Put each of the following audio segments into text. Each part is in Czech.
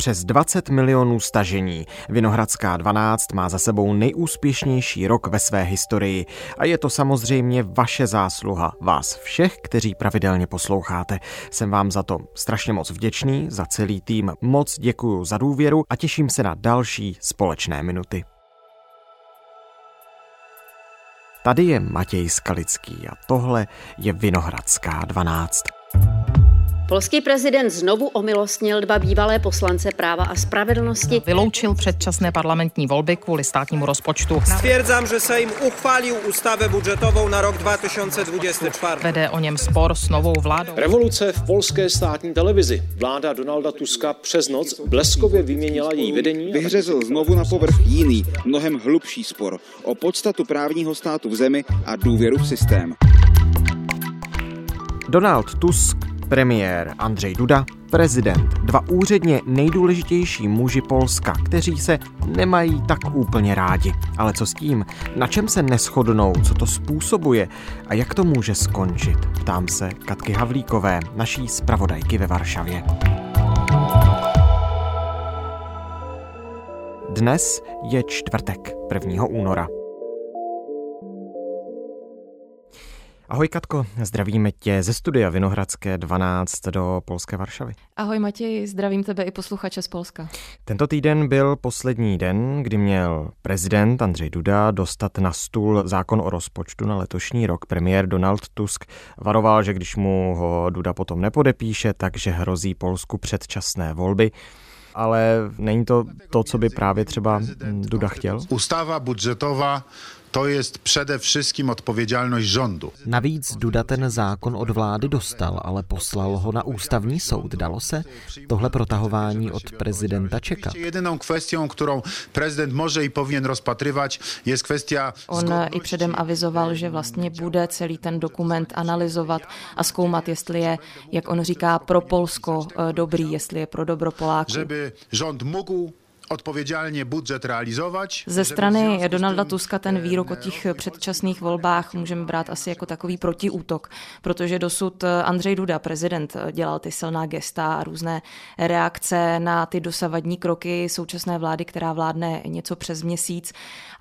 přes 20 milionů stažení. Vinohradská 12 má za sebou nejúspěšnější rok ve své historii a je to samozřejmě vaše zásluha, vás všech, kteří pravidelně posloucháte. Jsem vám za to strašně moc vděčný, za celý tým moc děkuji za důvěru a těším se na další společné minuty. Tady je Matěj Skalický a tohle je Vinohradská 12. Polský prezident znovu omilostnil dva bývalé poslance práva a spravedlnosti. Vyloučil předčasné parlamentní volby kvůli státnímu rozpočtu. Stwierdzam, že se jim uchválil ústave budžetovou na rok 2024. Vede o něm spor s novou vládou. Revoluce v polské státní televizi. Vláda Donalda Tuska přes noc bleskově vyměnila její vedení. Vyhřezl znovu na povrch jiný, mnohem hlubší spor o podstatu právního státu v zemi a důvěru v systém. Donald Tusk premiér Andřej Duda, prezident, dva úředně nejdůležitější muži Polska, kteří se nemají tak úplně rádi. Ale co s tím? Na čem se neschodnou? Co to způsobuje? A jak to může skončit? Ptám se Katky Havlíkové, naší zpravodajky ve Varšavě. Dnes je čtvrtek, 1. února. Ahoj Katko, zdravíme tě ze studia Vinohradské 12 do Polské Varšavy. Ahoj Matěj, zdravím tebe i posluchače z Polska. Tento týden byl poslední den, kdy měl prezident Andřej Duda dostat na stůl zákon o rozpočtu na letošní rok. Premiér Donald Tusk varoval, že když mu ho Duda potom nepodepíše, takže hrozí Polsku předčasné volby ale není to to, co by právě třeba Duda chtěl? Ústava budžetová to je přede wszystkim odpovědnost rządu. Navíc Duda ten zákon od vlády dostal, ale poslal ho na ústavní soud. Dalo se tohle protahování od prezidenta čekat? Jedinou kvestią, kterou prezident může i powinien rozpatrywać, je kvestia... On i předem avizoval, že vlastně bude celý ten dokument analyzovat a zkoumat, jestli je, jak on říká, pro Polsko eh, dobrý, jestli je pro dobro Poláků. Żeby rząd mógł odpovědně budžet realizovat. Ze strany Donalda Tuska ten výrok o těch předčasných volbách můžeme brát asi jako takový protiútok, protože dosud Andřej Duda, prezident, dělal ty silná gesta a různé reakce na ty dosavadní kroky současné vlády, která vládne něco přes měsíc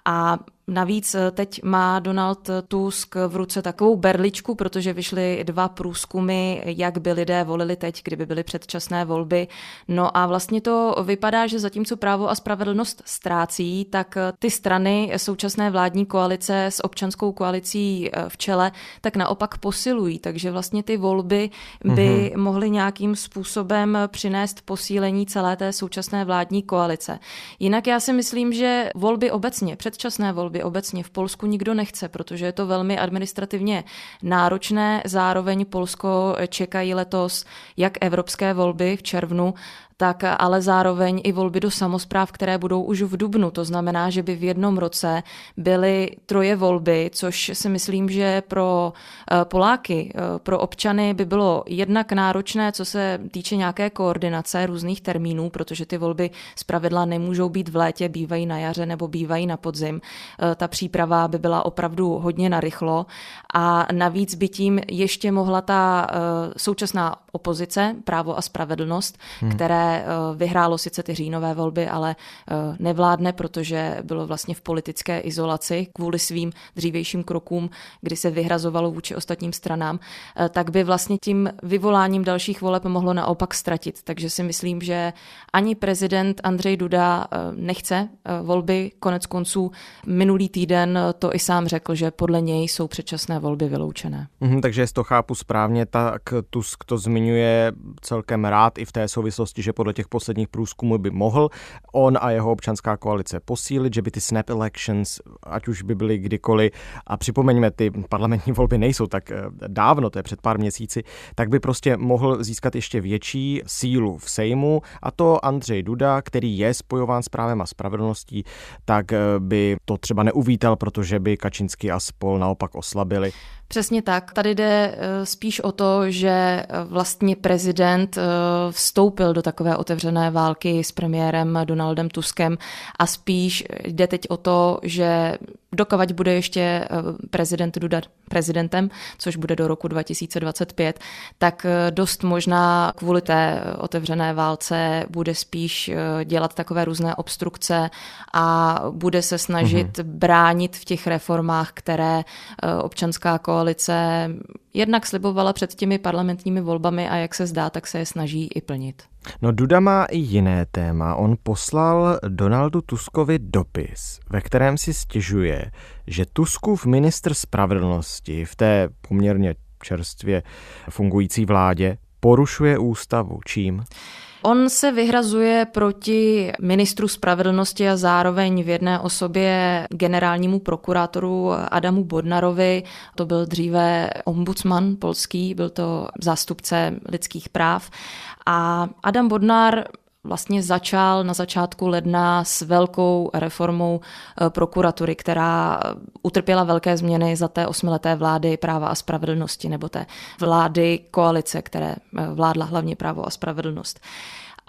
a Navíc eh, teď má Donald Tusk v ruce takovou berličku, protože vyšly dva průzkumy, jak by lidé volili teď, kdyby byly předčasné volby. No a vlastně to vypadá, že zatímco právo a spravedlnost ztrácí, tak eh, ty strany současné vládní koalice s občanskou koalicí eh, v čele, tak naopak posilují. Takže vlastně ty volby by mm-hmm. mohly nějakým způsobem přinést posílení celé té současné vládní koalice. Jinak já si myslím, že volby obecně, předčasné volby, volby obecně v Polsku nikdo nechce, protože je to velmi administrativně náročné. Zároveň Polsko čekají letos jak evropské volby v červnu, tak ale zároveň i volby do samozpráv, které budou už v Dubnu. To znamená, že by v jednom roce byly troje volby, což si myslím, že pro eh, Poláky, eh, pro občany by bylo jednak náročné, co se týče nějaké koordinace různých termínů, protože ty volby zpravidla nemůžou být v létě, bývají na jaře nebo bývají na podzim. Eh, ta příprava by byla opravdu hodně narychlo a navíc by tím ještě mohla ta současná opozice, právo a spravedlnost, hmm. které Eh, vyhrálo sice ty říjnové volby, ale eh, nevládne, protože bylo vlastně v politické izolaci kvůli svým dřívějším krokům, kdy se vyhrazovalo vůči ostatním stranám, eh, tak by vlastně tím vyvoláním dalších voleb mohlo naopak ztratit. Takže si myslím, že ani prezident Andřej Duda nechce volby. Konec konců minulý týden to i sám řekl, že podle něj jsou předčasné volby vyloučené. Mhm, takže jestli to chápu správně, tak Tusk to zmiňuje celkem rád i v té souvislosti, že podle těch posledních průzkumů by mohl on a jeho občanská koalice posílit, že by ty snap elections, ať už by byly kdykoliv, a připomeňme, ty parlamentní volby nejsou tak eh, dávno, to je před pár měsíci, tak by prostě mohl získat ještě větší sílu v Sejmu a to Andřej Duda, který je spojován s právem a spravedlností, tak eh, by to třeba neuvítal, protože by Kačinsky a spol naopak oslabili. Přesně tak. Tady jde eh, spíš o to, že eh, vlastně prezident eh, vstoupil do takové otevřené války s premiérem Donaldem Tuskem a spíš jde teď o to, že dokavať bude ještě eh, prezident Duda prezidentem, což bude do roku 2025, tak eh, dost možná kvůli té otevřené válce bude spíš eh, dělat takové různé obstrukce a bude se snažit mm-hmm. bránit v těch reformách, které občanská koalice jednak slibovala před těmi parlamentními volbami a jak se zdá, tak se je snaží i plnit. No Duda má i jiné téma. On poslal Donaldu Tuskovi dopis, ve kterém si stěžuje, že Tuskův ministr spravedlnosti v té poměrně čerstvě fungující vládě porušuje ústavu. Čím? On se vyhrazuje proti ministru spravedlnosti a zároveň v jedné osobě generálnímu prokurátoru Adamu Bodnarovi. To byl dříve ombudsman polský, byl to zástupce lidských práv. A Adam Bodnar vlastně začal na začátku ledna s velkou reformou eh, prokuratury, která utrpěla velké změny za té osmileté vlády práva a spravedlnosti nebo té vlády koalice, které eh, vládla hlavně právo a spravedlnost.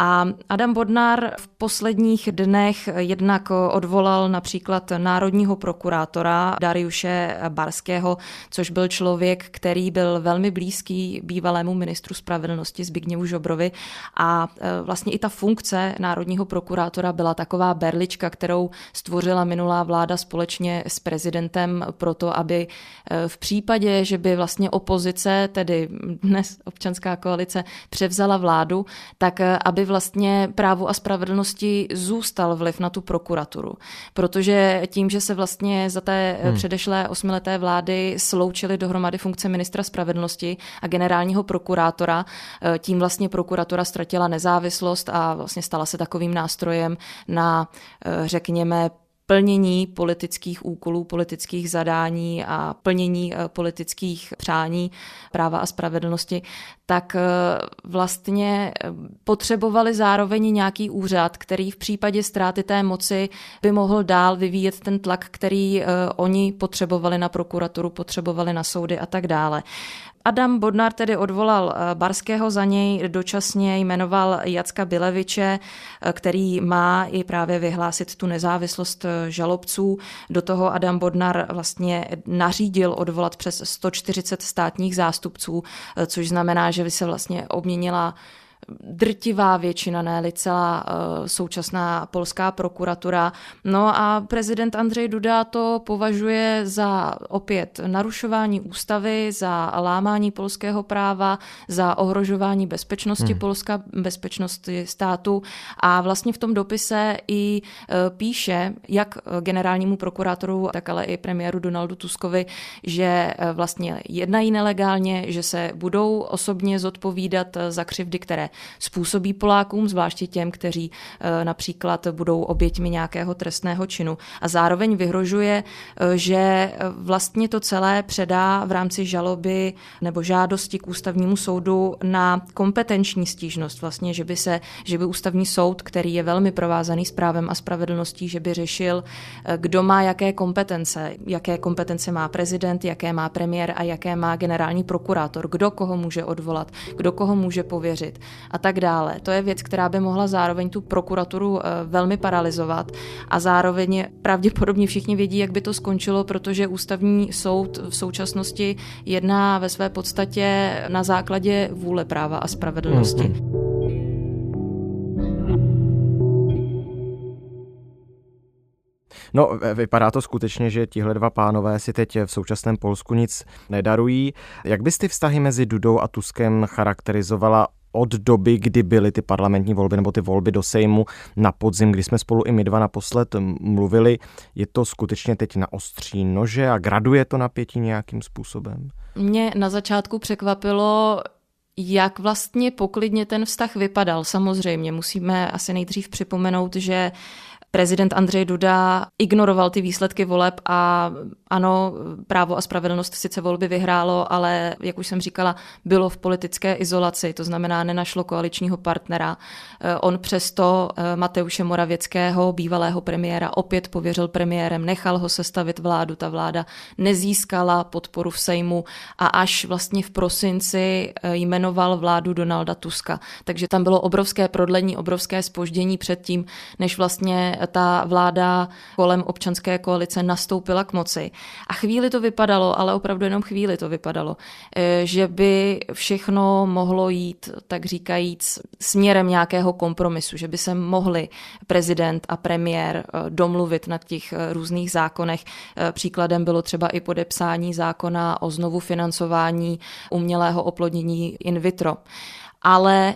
A Adam Bodnar v posledních dnech jednak odvolal například národního prokurátora Dariuše Barského, což byl člověk, který byl velmi blízký bývalému ministru spravedlnosti Zbigněvu Žobrovi. A e, vlastně i ta funkce národního prokurátora byla taková berlička, kterou stvořila minulá vláda společně s prezidentem proto, aby e, v případě, že by vlastně opozice, tedy dnes občanská koalice, převzala vládu, tak e, aby vlastně právu a spravedlnosti zůstal vliv na tu prokuraturu. Protože tím, že se vlastně za té hmm. předešlé osmileté vlády sloučily dohromady funkce ministra spravedlnosti a generálního prokurátora, eh, tím vlastně prokuratura ztratila nezávislost a vlastně stala se takovým nástrojem na, eh, řekněme, plnění politických úkolů, politických zadání a plnění eh, politických přání práva a spravedlnosti, tak eh, vlastně eh, potřebovali zároveň nějaký úřad, který v případě ztráty té moci by mohl dál vyvíjet ten tlak, který oni potřebovali na prokuraturu, potřebovali na soudy a tak dále. Adam Bodnar tedy odvolal eh, Barského za něj, dočasně jmenoval Jacka Bileviče, eh, který má i právě vyhlásit tu nezávislost eh, žalobců. Do toho Adam Bodnar vlastně nařídil odvolat přes 140 státních zástupců, což znamená, že by se vlastně obměnila drtivá většina, ne celá uh, současná polská prokuratura. No a prezident Andřej Duda to považuje za opět narušování ústavy, za lámání polského práva, za ohrožování bezpečnosti hmm. Polska, bezpečnosti státu a vlastně v tom dopise i uh, píše jak generálnímu prokurátoru, tak ale i premiéru Donaldu Tuskovi, že uh, vlastně jednají nelegálně, že se budou osobně zodpovídat za křivdy, které způsobí Polákům, zvláště těm, kteří eh, například budou oběťmi nějakého trestného činu. A zároveň vyhrožuje, eh, že eh, vlastně to celé předá v rámci žaloby nebo žádosti k ústavnímu soudu na kompetenční stížnost. Vlastně, že by se, že by ústavní soud, který je velmi provázaný s právem a spravedlností, že by řešil, kdo má jaké kompetence, jaké kompetence má prezident, jaké má premiér a jaké má generální prokurátor, kdo koho může odvolat, kdo koho může pověřit a tak dále. To je věc, která by mohla zároveň tu prokuraturu eh, velmi paralizovat a zároveň pravděpodobně všichni vědí, jak by to skončilo, protože ústavní soud v současnosti jedná ve své podstatě na základě vůle práva a spravedlnosti. Mm-hmm. No, vypadá to skutečně, že tihle dva pánové si teď v současném Polsku nic nedarují. Jak bys ty vztahy mezi Dudou a Tuskem charakterizovala od doby, kdy byly ty parlamentní volby nebo ty volby do Sejmu na podzim, kdy jsme spolu i my dva naposled mluvili, je to skutečně teď na ostří nože a graduje to napětí nějakým způsobem? Mě na začátku překvapilo, jak vlastně poklidně ten vztah vypadal. Samozřejmě musíme asi nejdřív připomenout, že prezident Andřej Duda ignoroval ty výsledky voleb a ano, právo a spravedlnost sice volby vyhrálo, ale jak už jsem říkala, bylo v politické izolaci, to znamená nenašlo koaličního partnera. Eh, on přesto eh, Mateuše Moravěckého, bývalého premiéra, opět pověřil premiérem, nechal ho sestavit vládu. Ta vláda nezískala podporu v Sejmu a až vlastně v prosinci eh, jmenoval vládu Donalda Tuska. Takže tam bylo obrovské prodlení, obrovské spoždění před tím, než vlastně ta vláda kolem občanské koalice nastoupila k moci. A chvíli to vypadalo, ale opravdu jenom chvíli to vypadalo, eh, že by všechno mohlo jít, tak říkajíc, směrem nějakého kompromisu, že by se mohli prezident a premiér domluvit na těch různých zákonech. Příkladem bylo třeba i podepsání zákona o znovu financování umělého oplodnění in vitro. Ale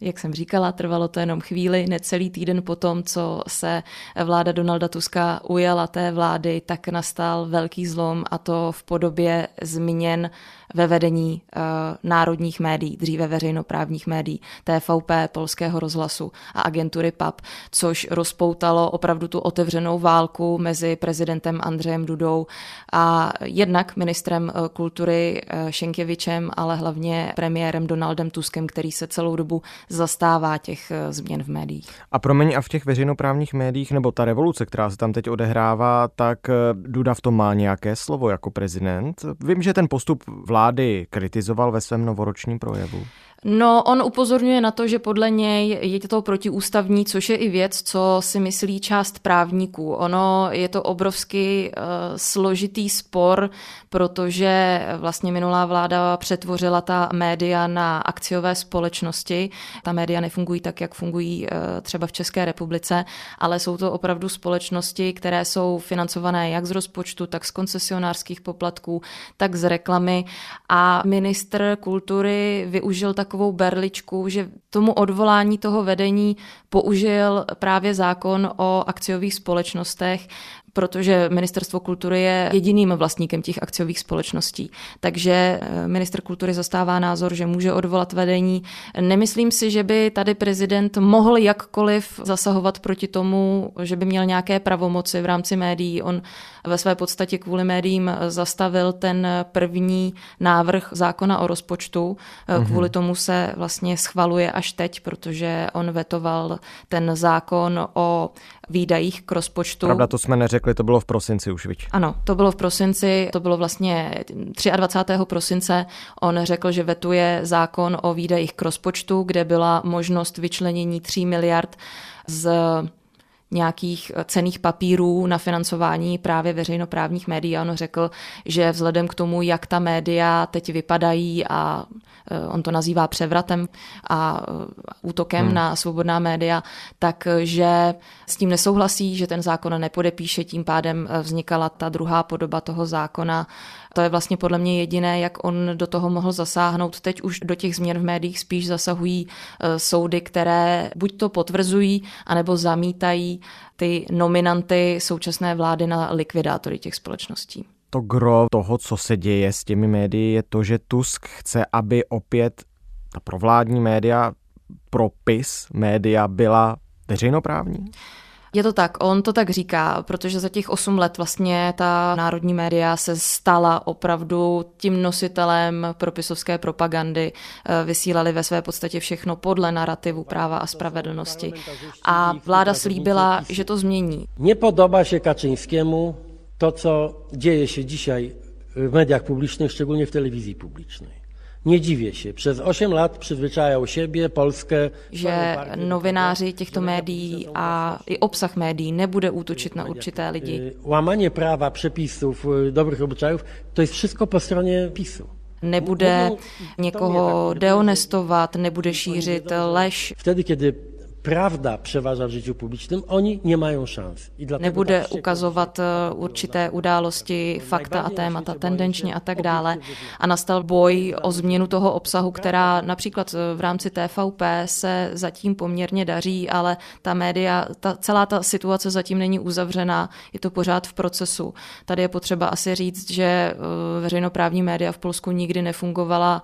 jak jsem říkala, trvalo to jenom chvíli, necelý týden po tom, co se vláda Donalda Tuska ujala té vlády, tak nastal velký zlom a to v podobě změn ve vedení uh, národních médií, dříve veřejnoprávních médií, TVP, Polského rozhlasu a agentury PAP, což rozpoutalo opravdu tu otevřenou válku mezi prezidentem Andřejem Dudou a jednak ministrem uh, kultury uh, Šenkevičem, ale hlavně premiérem Donaldem Tuskem, který se celou dobu zastává těch změn v médiích. A promiň, a v těch veřejnoprávních médiích, nebo ta revoluce, která se tam teď odehrává, tak Duda v tom má nějaké slovo jako prezident. Vím, že ten postup vlády vlády kritizoval ve svém novoročním projevu? No, on upozorňuje na to, že podle něj je to protiústavní, což je i věc, co si myslí část právníků. Ono je to obrovsky uh, složitý spor, protože vlastně minulá vláda přetvořila ta média na akciové společnosti. Ta média nefungují tak, jak fungují uh, třeba v České republice, ale jsou to opravdu společnosti, které jsou financované jak z rozpočtu, tak z koncesionářských poplatků, tak z reklamy. A ministr kultury využil takovou takovou berličku, že tomu odvolání toho vedení použil právě zákon o akciových společnostech, protože ministerstvo kultury je jediným vlastníkem těch akciových společností. Takže eh, minister kultury zastává názor, že může odvolat vedení. Nemyslím si, že by tady prezident mohl jakkoliv zasahovat proti tomu, že by měl nějaké pravomoci v rámci médií. On ve své podstatě kvůli médiím zastavil ten první návrh zákona o rozpočtu. Mhm. Kvůli tomu se vlastně schvaluje až teď, protože on vetoval ten zákon o výdajích k rozpočtu. Pravda, to jsme neřekli, to bylo v prosinci už, viď? Ano, to bylo v prosinci, to bylo vlastně 23. prosince. On řekl, že vetuje zákon o výdajích k rozpočtu, kde byla možnost vyčlenění 3 miliard z nějakých cených papírů na financování právě veřejnoprávních médií. A on řekl, že vzhledem k tomu, jak ta média teď vypadají a Eh, on to nazývá převratem a eh, útokem hmm. na svobodná média, takže s tím nesouhlasí, že ten zákon nepodepíše, tím pádem eh, vznikala ta druhá podoba toho zákona. To je vlastně podle mě jediné, jak on do toho mohl zasáhnout. Teď už do těch změn v médiích spíš zasahují soudy, které buď to potvrzují, anebo zamítají ty nominanty současné vlády na likvidátory těch společností to gro toho, co se děje s těmi médii, je to, že Tusk chce, aby opět ta provládní média, pro PIS média byla veřejnoprávní? Je to tak, on to tak říká, protože za těch 8 let vlastně ta národní média se stala opravdu tím nositelem propisovské propagandy, eh, vysílali ve své podstatě všechno podle narrativu práva a spravedlnosti. A vláda slíbila, že to změní. Nepodobá se Kaczyńskiemu to, co dzieje się dzisiaj w mediach publicznych, szczególnie w telewizji publicznej. Nie dziwię się. Przez 8 lat przyzwyczajał siebie, Polskę... Že novináři těchto médií a i obsah médií nebude útočit na určité lidi. Łamanie prawa, przepisów, dobrych obyczajów, to jest wszystko po stronie PiSu. Nebude někoho deonestovat, nebude šířit lež. Wtedy, kiedy pravda převáža v życiu publicznym, oni nemají szans. Nebude ukazovat eh, určité události, fakta a témata tendenčně a tak dále. A nastal boj o změnu toho obsahu, která například eh, v rámci TVP se zatím poměrně daří, ale ta média, ta, celá ta situace zatím není uzavřená, je to pořád v procesu. Tady je potřeba asi říct, že eh, veřejnoprávní média v Polsku nikdy nefungovala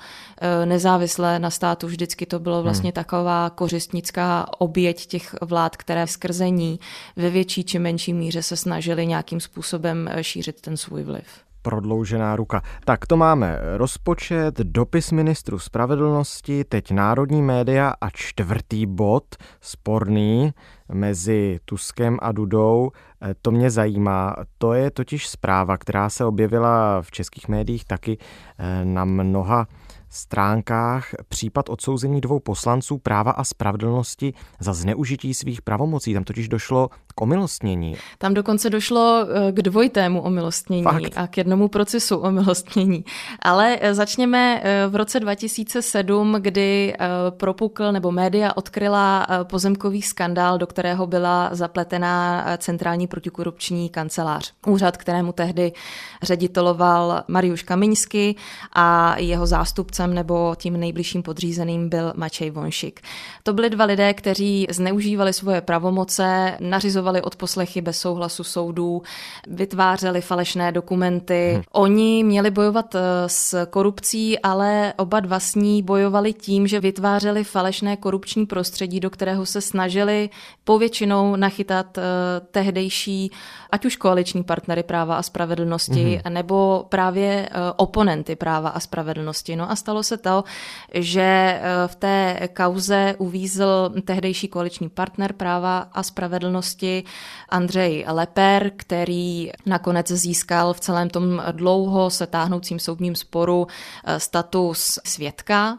nezávisle na státu, vždycky to bylo vlastně hmm. taková kořistnická ob oběť těch vlád, které skrze ní ve větší či menší míře se snažili nějakým způsobem eh, šířit ten svůj vliv prodloužená ruka. Tak to máme rozpočet, dopis ministru spravedlnosti, teď národní média a čtvrtý bod, sporný, mezi Tuskem a Dudou. Eh, to mě zajímá. To je totiž zpráva, která se objevila v českých médiích taky eh, na mnoha stránkách případ odsouzení dvou poslanců práva a spravedlnosti za zneužití svých pravomocí. Tam totiž došlo k omilostnění. Tam dokonce došlo eh, k dvojitému omilostnění Fakt? a k jednomu procesu omilostnění. Ale eh, začněme eh, v roce 2007, kdy propukl nebo média odkryla pozemkový skandál, do kterého byla zapletená centrální protikorupční kancelář. Úřad, kterému tehdy řediteloval Mariuš Kamiňsky a jeho zástupcem nebo tím nejbližším podřízeným byl Mačej Vonšik. To byli dva lidé, kteří zneužívali svoje pravomoce, nařizovali odposlechy bez souhlasu soudů, vytvářeli falešné dokumenty. Hmm. Oni měli bojovat eh, s korupcí, ale oba dva s ní bojovali tím, že vytvářeli falešné korupční prostředí, do kterého se snažili povětšinou nachytat eh, tehdejší, ať už koaliční partnery práva a spravedlnosti, hmm. nebo právě eh, oponenty práva a spravedlnosti. No a stalo se to, že v té kauze uvízl tehdejší koaliční partner práva a spravedlnosti Andřej Leper, který nakonec získal v celém tom dlouho se táhnoucím soudním sporu eh, status svědka.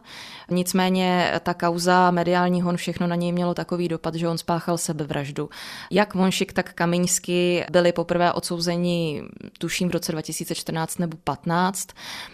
Nicméně ta kauza, mediální hon, všechno na něj mělo takový dopad, že on spáchal sebevraždu. Jak Vonšik, tak Kamiňsky byli poprvé odsouzeni, tuším, v roce 2014 nebo 15.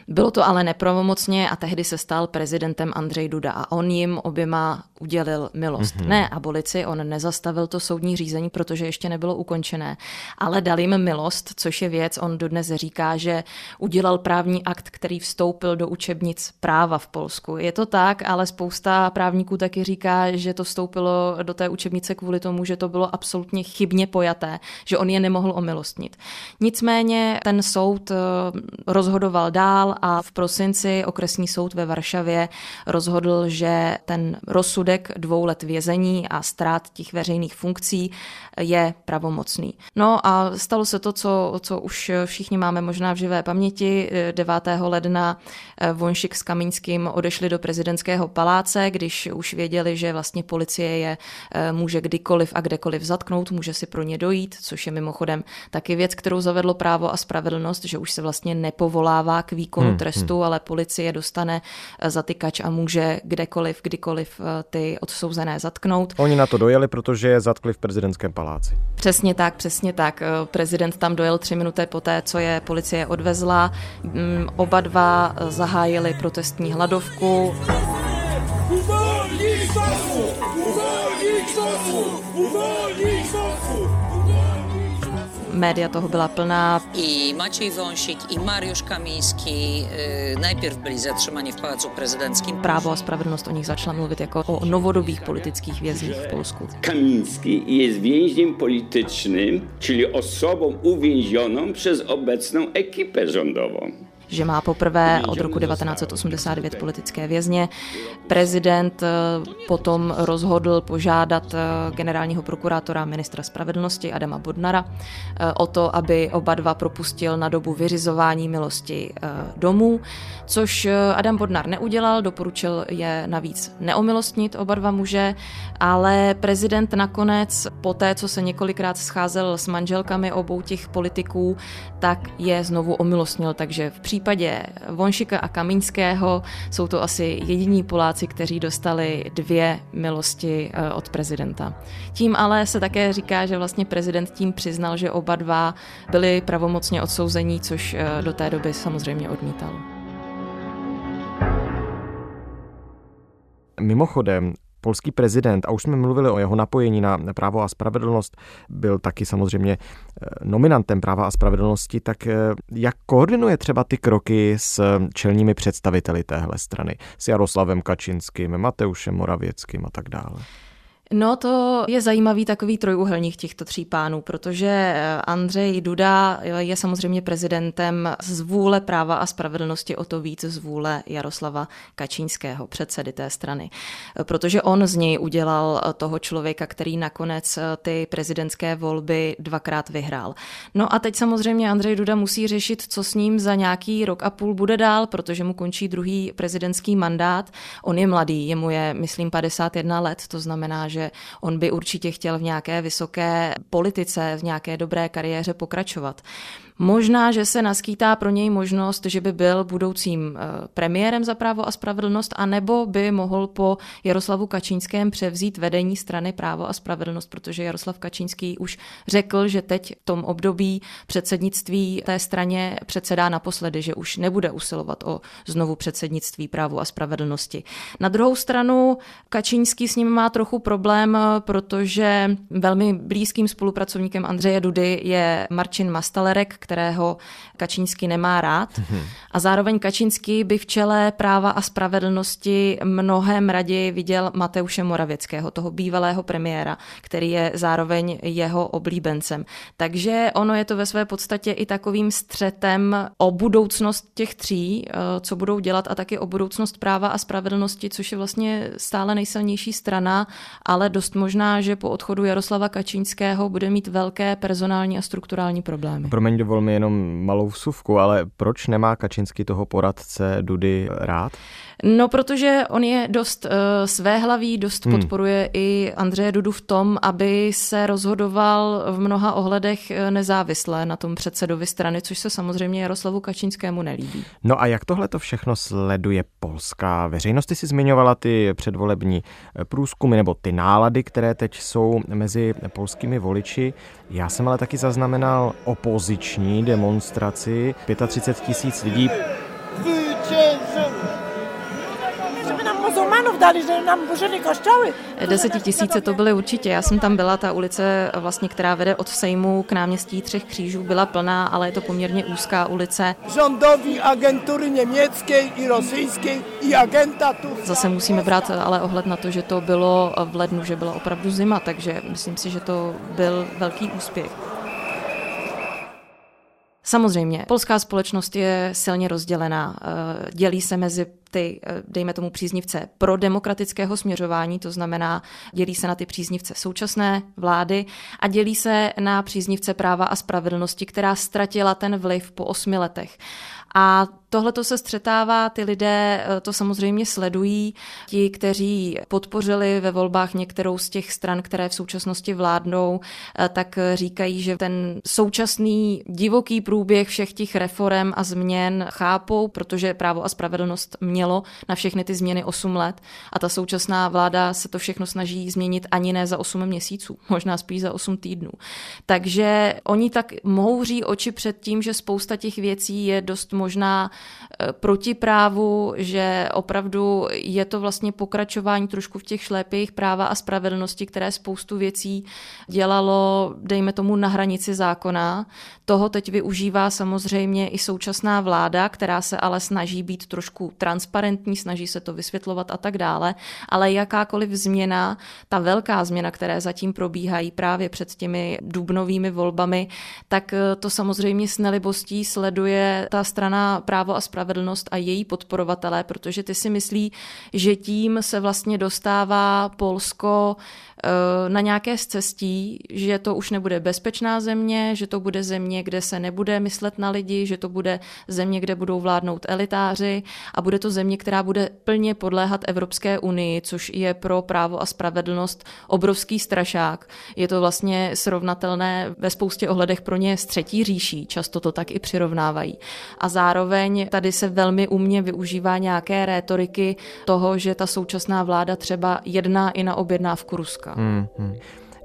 Bylo to ale nepravomocně a tehdy se stal prezidentem Andřej Duda a on jim oběma udělil milost. Mm-hmm. Ne abolici, on nezastavil to soudní řízení, protože ještě nebylo ukončené, ale dal jim milost, což je věc, on dodnes říká, že udělal právní akt, který vstoupil do učebnic práva v Polsku. Je to tak, ale spousta právníků taky říká, že to vstoupilo do té učebnice kvůli tomu, že to bylo absolutně chybně pojaté, že on je nemohl omilostnit. Nicméně ten soud eh, rozhodoval dál a v prosinci okresní soud ve Varšavě rozhodl, že ten rozsudek dvou let vězení a ztrát těch veřejných funkcí je pravomocný. No a stalo se to, co, co už všichni máme možná v živé paměti. 9. ledna eh, Vonšik s Kamínským odešli do prezidentského paláce, když už věděli, že vlastně policie je eh, může kdykoliv a kdekoliv zatknout, může si pro ně dojít, což je mimochodem taky věc, kterou zavedlo právo a spravedlnost, že už se vlastně nepovolává k výkonu hmm, trestu, hmm. ale policie dostane eh, zatykač a může kdekoliv, kdykoliv ty odsouzené zatknout. Oni na to dojeli, protože je zatkli v prezidentském paláci. Přesně tak, přesně tak. Prezident tam dojel tři minuty poté, co je policie odvezla. Mm, oba dva zahájili protestní hladovku. Uvolnij Uvolnij Uvolnij média toho byla plná. I Maciej Wąsik, i Mariusz Kamiński e, najpierw byli zatrzymani v Pałacu Prezydenckim. Právo a spravedlnost o nich začala mluvit jako o novodobých politických vězních v Polsku. Kamiński jest więźniem politycznym, czyli osobą uwięzioną przez obecną ekipę rządową že má poprvé od roku 1989 politické vězně. Prezident eh, potom rozhodl požádat eh, generálního prokurátora ministra spravedlnosti Adama Bodnara eh, o to, aby oba dva propustil na dobu vyřizování milosti domů, což Adam Bodnar neudělal, doporučil je navíc neomilostnit oba dva muže, ale prezident nakonec, po té, co se několikrát scházel s manželkami obou těch politiků, tak je znovu omilostnil, takže v případě případě Vonšika a Kamínského jsou to asi jediní Poláci, kteří dostali dvě milosti eh, od prezidenta. Tím ale se také říká, že vlastně prezident tím přiznal, že oba dva byli pravomocně odsouzení, což eh, do té doby samozřejmě odmítal. Mimochodem, polský prezident, a už jsme mluvili o jeho napojení na právo a spravedlnost, byl taky samozřejmě eh, nominantem práva a spravedlnosti, tak eh, jak koordinuje třeba ty kroky s čelními představiteli téhle strany, s Jaroslavem Kačinským, Mateušem Moravěckým a tak dále? No to je zajímavý takový trojuhelník těchto tří pánů, protože eh, Andřej Duda je samozřejmě prezidentem z vůle práva a spravedlnosti o to víc z vůle Jaroslava Kačínského, předsedy té strany. Eh, protože on z něj udělal eh, toho člověka, který nakonec ty prezidentské volby dvakrát vyhrál. No a teď samozřejmě Andřej Duda musí řešit, co s ním za nějaký rok a půl bude dál, protože mu končí druhý prezidentský mandát. On je mladý, jemu je, myslím, 51 let, to znamená, že že on by určitě chtěl v nějaké vysoké politice, v nějaké dobré kariéře pokračovat. Možná, že se naskýtá pro něj možnost, že by byl budoucím eh, premiérem za právo a spravedlnost, anebo by mohl po Jaroslavu Kačínském převzít vedení strany právo a spravedlnost, protože Jaroslav Kačínský už řekl, že teď v tom období předsednictví té straně předsedá naposledy, že už nebude usilovat o znovu předsednictví právu a spravedlnosti. Na druhou stranu Kačínský s ním má trochu problém, protože velmi blízkým spolupracovníkem Andreje Dudy je Marcin Mastalerek, kterého Kačínský nemá rád. Mhm. A zároveň Kačínský by v čele práva a spravedlnosti mnohem raději viděl Mateuše Moravěckého, toho bývalého premiéra, který je zároveň jeho oblíbencem. Takže ono je to ve své podstatě i takovým střetem o budoucnost těch tří, eh, co budou dělat a taky o budoucnost práva a spravedlnosti, což je vlastně stále nejsilnější strana, ale dost možná, že po odchodu Jaroslava Kačínského bude mít velké personální a strukturální problémy. Promiň, dovol mi jenom malou vsuvku, ale proč nemá Kačinský toho poradce Dudy rád? No, protože on je dost uh, svéhlavý, dost hmm. podporuje i Andřeje Dudu v tom, aby se rozhodoval v mnoha ohledech eh, nezávisle na tom předsedovi strany, což se samozřejmě Jaroslavu Kačinskému nelíbí. No a jak tohle to všechno sleduje polská veřejnost? Ty si zmiňovala ty předvolební eh, průzkumy nebo ty nálady, které teď jsou mezi polskými voliči. Já jsem ale taky zaznamenal opoziční demonstraci 35 tisíc lidí. dali, kościoły. Desetitisíce to byly určitě. Já jsem tam byla, ta ulice, vlastně, která vede od Sejmu k náměstí Třech křížů, byla plná, ale je to poměrně úzká ulice. Rządowi agentury německé i rosyjské i agenta tu. Zase musíme brát ale ohled na to, že to bylo v lednu, že byla opravdu zima, takže myslím si, že to byl velký úspěch. Samozřejmě, polská společnost je silně rozdělená. Eh, dělí se mezi ty, eh, dejme tomu, příznivce pro demokratického směřování, to znamená, dělí se na ty příznivce současné vlády a dělí se na příznivce práva a spravedlnosti, která ztratila ten vliv po osmi letech. A tohle to se střetává, ty lidé eh, to samozřejmě sledují. Ti, kteří podpořili ve volbách některou z těch stran, které v současnosti vládnou, eh, tak říkají, že ten současný divoký průběh všech těch reform a změn chápou, protože právo a spravedlnost mělo na všechny ty změny 8 let a ta současná vláda se to všechno snaží změnit ani ne za 8 měsíců, možná spíš za 8 týdnů. Takže oni tak mohouří oči před tím, že spousta těch věcí je dost možná eh, proti právu, že opravdu je to vlastně pokračování trošku v těch šlépějích práva a spravedlnosti, které spoustu věcí dělalo, dejme tomu, na hranici zákona. Toho teď využívá samozřejmě i současná vláda, která se ale snaží být trošku transparentní, snaží se to vysvětlovat a tak dále, ale jakákoliv změna, ta velká změna, které zatím probíhají právě před těmi dubnovými volbami, tak to samozřejmě s nelibostí sleduje ta strana Právo a spravedlnost a její podporovatelé, protože ty si myslí, že tím se vlastně dostává Polsko Eh, na nějaké cestí, že to už nebude bezpečná země, že to bude země, kde se nebude myslet na lidi, že to bude země, kde budou vládnout elitáři a bude to země, která bude plně podléhat Evropské unii, což je pro právo a spravedlnost obrovský strašák. Je to vlastně srovnatelné ve spoustě ohledech pro ně s třetí říší, často to tak i přirovnávají. A zároveň tady se velmi umně využívá nějaké rétoriky toho, že ta současná vláda třeba jedná i na objednávku Ruska. Ruska. Hmm, hmm.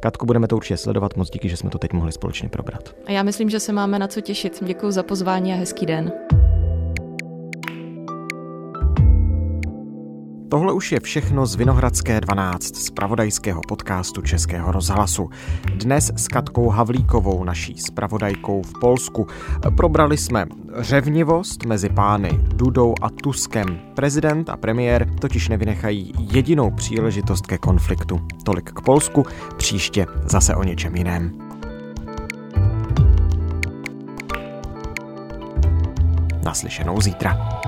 Katku, budeme to určitě sledovat. Moc díky, že jsme to teď mohli společně probrat. A já myslím, že se máme na co těšit. Děkuji za pozvání a hezký den. Tohle už je všechno z Vinohradské 12, z pravodajského podcastu Českého rozhlasu. Dnes s Katkou Havlíkovou, naší spravodajkou v Polsku, probrali jsme řevnivost mezi pány Dudou a Tuskem. Prezident a premiér totiž nevynechají jedinou příležitost ke konfliktu. Tolik k Polsku, příště zase o něčem jiném. Naslyšenou zítra.